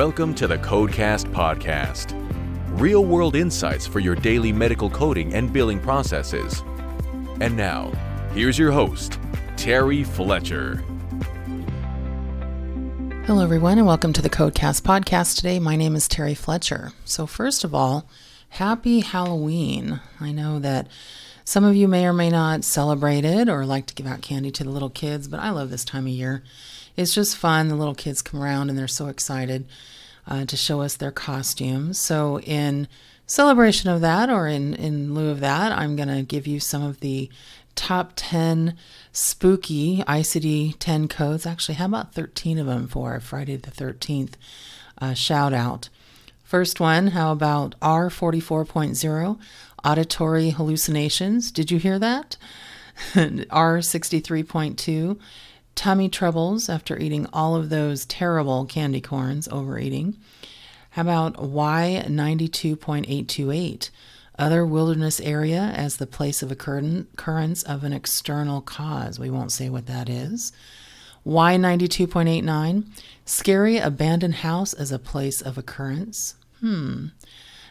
Welcome to the Codecast Podcast. Real world insights for your daily medical coding and billing processes. And now, here's your host, Terry Fletcher. Hello, everyone, and welcome to the Codecast Podcast today. My name is Terry Fletcher. So, first of all, happy Halloween. I know that some of you may or may not celebrate it or like to give out candy to the little kids, but I love this time of year it's just fun. The little kids come around and they're so excited uh, to show us their costumes. So, in celebration of that, or in, in lieu of that, I'm going to give you some of the top 10 spooky ICD 10 codes. Actually, how about 13 of them for Friday the 13th uh, shout out? First one, how about R44.0, auditory hallucinations? Did you hear that? R63.2, tummy troubles after eating all of those terrible candy corns, overeating. How about Y92.828? Other wilderness area as the place of occurrence of an external cause. We won't say what that is. Y92.89, scary abandoned house as a place of occurrence. Hmm.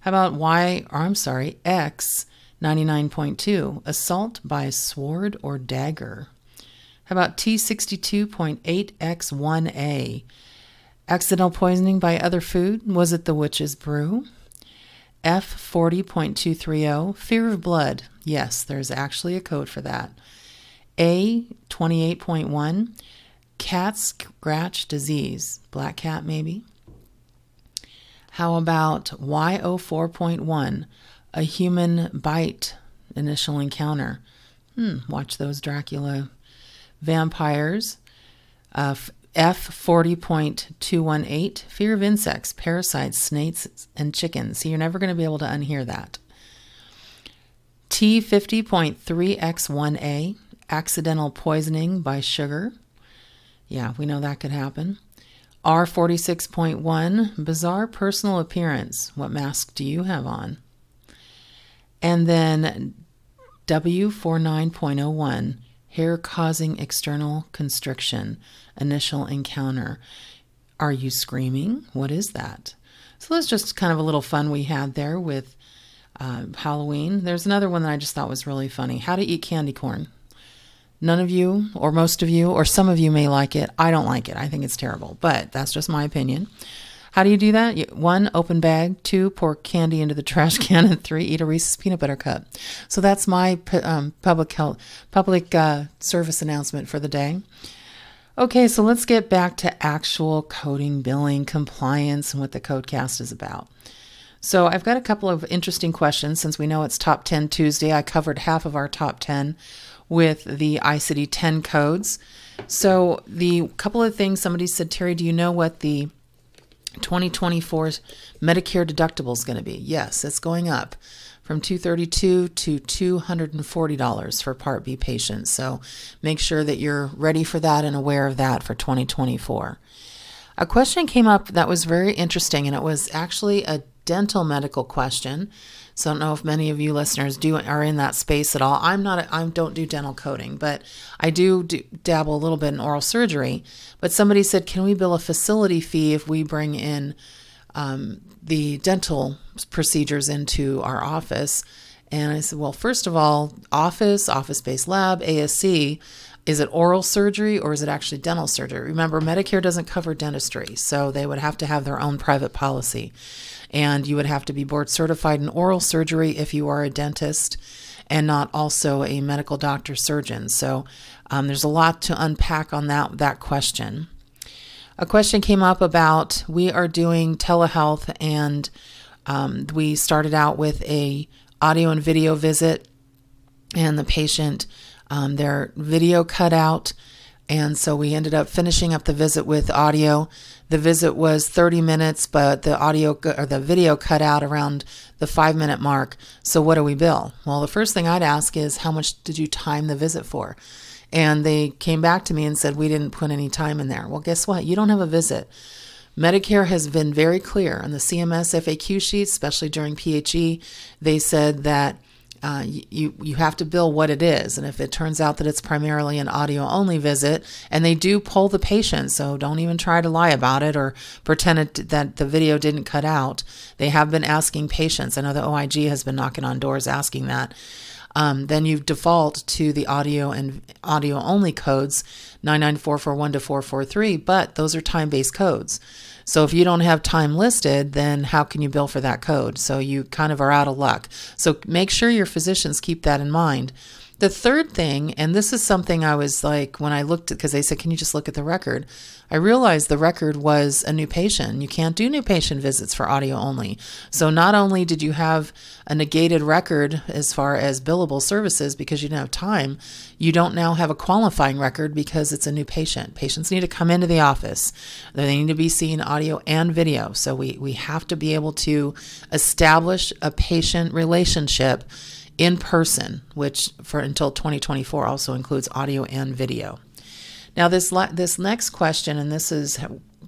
How about Y, or I'm sorry, X 99.2, assault by sword or dagger. How about T62.8X1A? Accidental poisoning by other food? Was it the witch's brew? F40.230, fear of blood. Yes, there's actually a code for that. A28.1, cat scratch disease. Black cat, maybe. How about Y04.1, a human bite initial encounter? Hmm, watch those Dracula vampires. Uh, F40.218, fear of insects, parasites, snakes, and chickens. So you're never going to be able to unhear that. T50.3X1A, accidental poisoning by sugar. Yeah, we know that could happen. R46.1, bizarre personal appearance. What mask do you have on? And then W49.01, hair causing external constriction, initial encounter. Are you screaming? What is that? So that's just kind of a little fun we had there with uh, Halloween. There's another one that I just thought was really funny how to eat candy corn. None of you, or most of you, or some of you may like it. I don't like it. I think it's terrible, but that's just my opinion. How do you do that? one, open bag. Two, pour candy into the trash can. And three, eat a Reese's peanut butter cup. So that's my um, public health, public uh, service announcement for the day. Okay, so let's get back to actual coding, billing, compliance, and what the Codecast is about. So I've got a couple of interesting questions since we know it's Top 10 Tuesday. I covered half of our top 10 with the ICD 10 codes. So the couple of things somebody said, Terry, do you know what the 2024 Medicare deductible is going to be. Yes, it's going up from 232 to $240 for Part B patients. So make sure that you're ready for that and aware of that for 2024. A question came up that was very interesting, and it was actually a dental medical question. So I don't know if many of you listeners do are in that space at all. I'm not. I don't do dental coding, but I do, do dabble a little bit in oral surgery. But somebody said, can we bill a facility fee if we bring in um, the dental procedures into our office? And I said, well, first of all, office, office based lab, ASC, is it oral surgery or is it actually dental surgery? Remember, Medicare doesn't cover dentistry, so they would have to have their own private policy and you would have to be board certified in oral surgery if you are a dentist and not also a medical doctor surgeon. So um, there's a lot to unpack on that that question. A question came up about we are doing telehealth and um, we started out with a audio and video visit and the patient um, their video cut out and so we ended up finishing up the visit with audio. The visit was 30 minutes, but the audio or the video cut out around the five minute mark. So what do we bill? Well, the first thing I'd ask is how much did you time the visit for? And they came back to me and said, we didn't put any time in there. Well, guess what? You don't have a visit. Medicare has been very clear on the CMS FAQ sheets, especially during PHE. They said that uh, you you have to bill what it is, and if it turns out that it's primarily an audio only visit, and they do pull the patient, so don't even try to lie about it or pretend it, that the video didn't cut out. They have been asking patients. I know the OIG has been knocking on doors asking that. Um, then you default to the audio and audio only codes 99441 to 443, but those are time based codes. So if you don't have time listed, then how can you bill for that code? So you kind of are out of luck. So make sure your physicians keep that in mind. The third thing, and this is something I was like when I looked at because they said, Can you just look at the record? I realized the record was a new patient. You can't do new patient visits for audio only. So not only did you have a negated record as far as billable services because you didn't have time, you don't now have a qualifying record because it's a new patient. Patients need to come into the office. They need to be seen audio and video. So we, we have to be able to establish a patient relationship in person, which for until 2024 also includes audio and video. Now, this this next question, and this is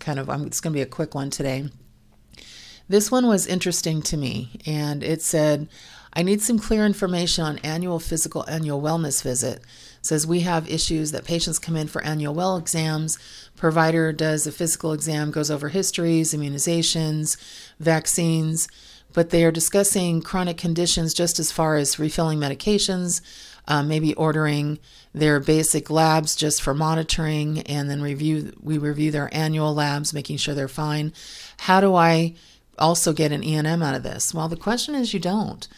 kind of it's going to be a quick one today. This one was interesting to me, and it said, "I need some clear information on annual physical annual wellness visit." It says we have issues that patients come in for annual well exams. Provider does a physical exam, goes over histories, immunizations, vaccines but they are discussing chronic conditions just as far as refilling medications, uh, maybe ordering their basic labs just for monitoring, and then review. We review their annual labs, making sure they're fine. How do I also get an E&M out of this? Well, the question is, you don't.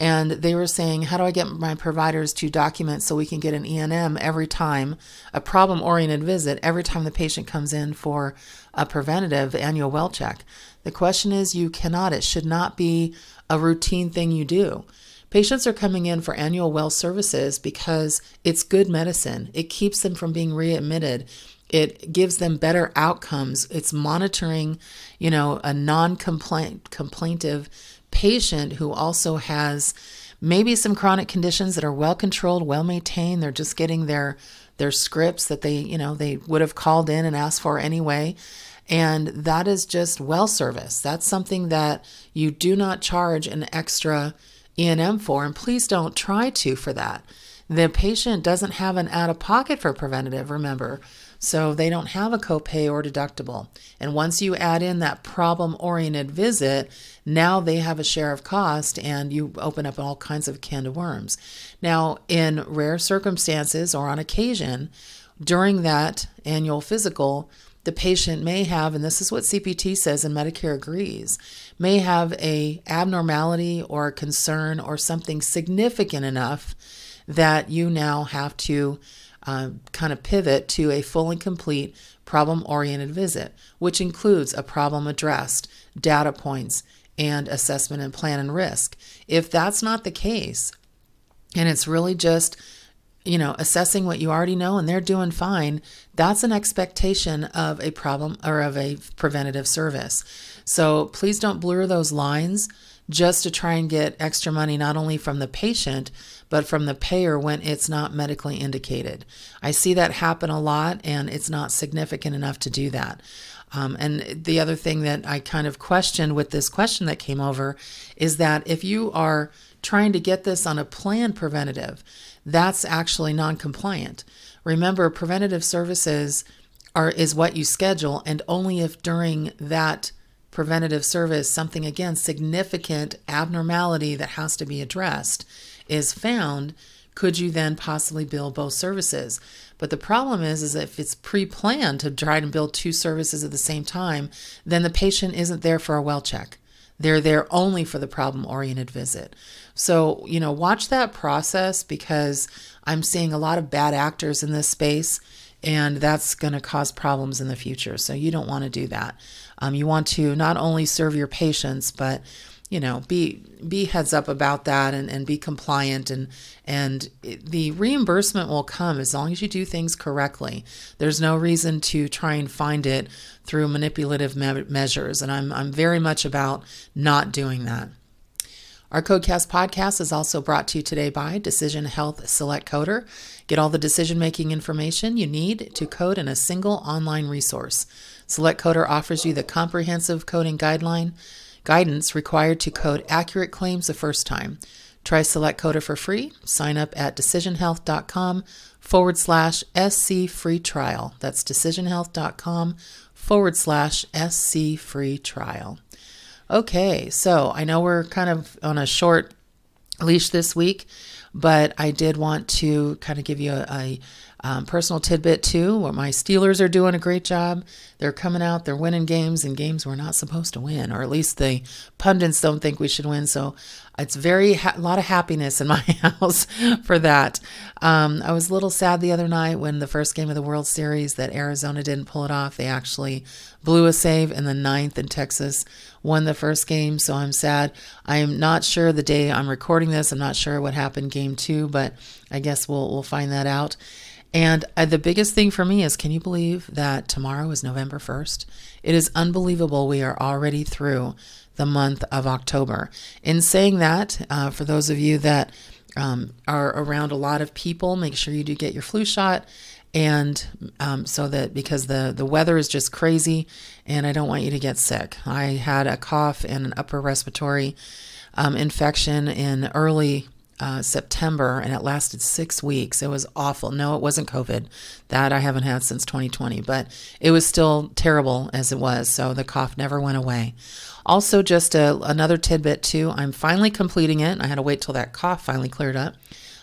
And they were saying, how do I get my providers to document so we can get an E&M every time, a problem oriented visit, every time the patient comes in for a preventative annual well check? The question is, you cannot. It should not be a routine thing you do. Patients are coming in for annual well services because it's good medicine. It keeps them from being readmitted. It gives them better outcomes. It's monitoring, you know, a non-complaint complaintive patient who also has maybe some chronic conditions that are well controlled, well maintained. They're just getting their their scripts that they, you know, they would have called in and asked for anyway. And that is just well service. That's something that you do not charge an extra E&M for, and please don't try to for that. The patient doesn't have an out of pocket for preventative, remember, so they don't have a copay or deductible. And once you add in that problem oriented visit, now they have a share of cost and you open up all kinds of can of worms. Now, in rare circumstances or on occasion, during that annual physical, the patient may have and this is what CPT says and Medicare agrees may have a abnormality or a concern or something significant enough that you now have to uh, kind of pivot to a full and complete problem oriented visit which includes a problem addressed data points and assessment and plan and risk if that's not the case and it's really just you know, assessing what you already know and they're doing fine, that's an expectation of a problem or of a preventative service. So please don't blur those lines just to try and get extra money, not only from the patient, but from the payer when it's not medically indicated. I see that happen a lot and it's not significant enough to do that. Um, and the other thing that I kind of questioned with this question that came over is that if you are trying to get this on a planned preventative, that's actually non-compliant. Remember, preventative services are is what you schedule, and only if during that preventative service something again significant abnormality that has to be addressed is found could you then possibly bill both services but the problem is is if it's pre-planned to try and bill two services at the same time then the patient isn't there for a well check they're there only for the problem oriented visit so, you know, watch that process because I'm seeing a lot of bad actors in this space and that's going to cause problems in the future. So, you don't want to do that. Um, you want to not only serve your patients, but you know be be heads up about that and, and be compliant and and the reimbursement will come as long as you do things correctly there's no reason to try and find it through manipulative me- measures and I'm, I'm very much about not doing that our Codecast podcast is also brought to you today by Decision Health Select Coder. Get all the decision making information you need to code in a single online resource. Select Coder offers you the comprehensive coding guideline guidance required to code accurate claims the first time. Try Select Coder for free. Sign up at decisionhealth.com forward slash SC free trial. That's decisionhealth.com forward slash SC free trial. Okay, so I know we're kind of on a short leash this week, but I did want to kind of give you a, a um, personal tidbit too, where my Steelers are doing a great job. They're coming out, they're winning games and games we're not supposed to win, or at least the pundits don't think we should win. So it's very ha- a lot of happiness in my house for that. Um, I was a little sad the other night when the first game of the World Series that Arizona didn't pull it off. They actually blew a save in the ninth, and Texas won the first game. So I'm sad. I'm not sure the day I'm recording this. I'm not sure what happened game two, but I guess we'll we'll find that out. And uh, the biggest thing for me is can you believe that tomorrow is November 1st? It is unbelievable. We are already through the month of October. In saying that, uh, for those of you that um, are around a lot of people, make sure you do get your flu shot. And um, so that because the, the weather is just crazy and I don't want you to get sick. I had a cough and an upper respiratory um, infection in early uh, September and it lasted six weeks. It was awful. No, it wasn't COVID. That I haven't had since 2020, but it was still terrible as it was. So the cough never went away. Also, just a, another tidbit too. I'm finally completing it. I had to wait till that cough finally cleared up.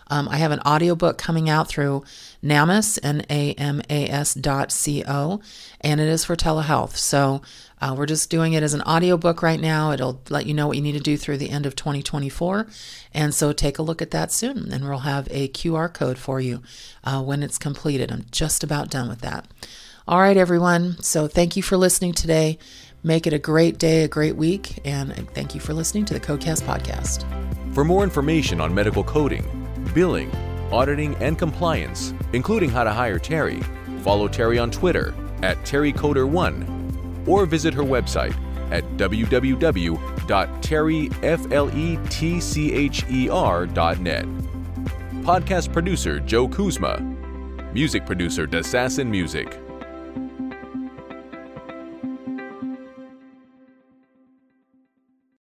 Um, I have an audiobook coming out through NAMAS, N-A-M-A-S dot C-O, and it is for telehealth. So uh, we're just doing it as an audiobook right now. It'll let you know what you need to do through the end of 2024. And so take a look at that soon, and we'll have a QR code for you uh, when it's completed. I'm just about done with that. All right, everyone. So thank you for listening today. Make it a great day, a great week, and thank you for listening to the Codecast podcast. For more information on medical coding, billing, auditing, and compliance, including how to hire Terry, follow Terry on Twitter at TerryCoder1 or visit her website at www.terryfletcher.net. Podcast producer Joe Kuzma. Music producer Dassassin Music.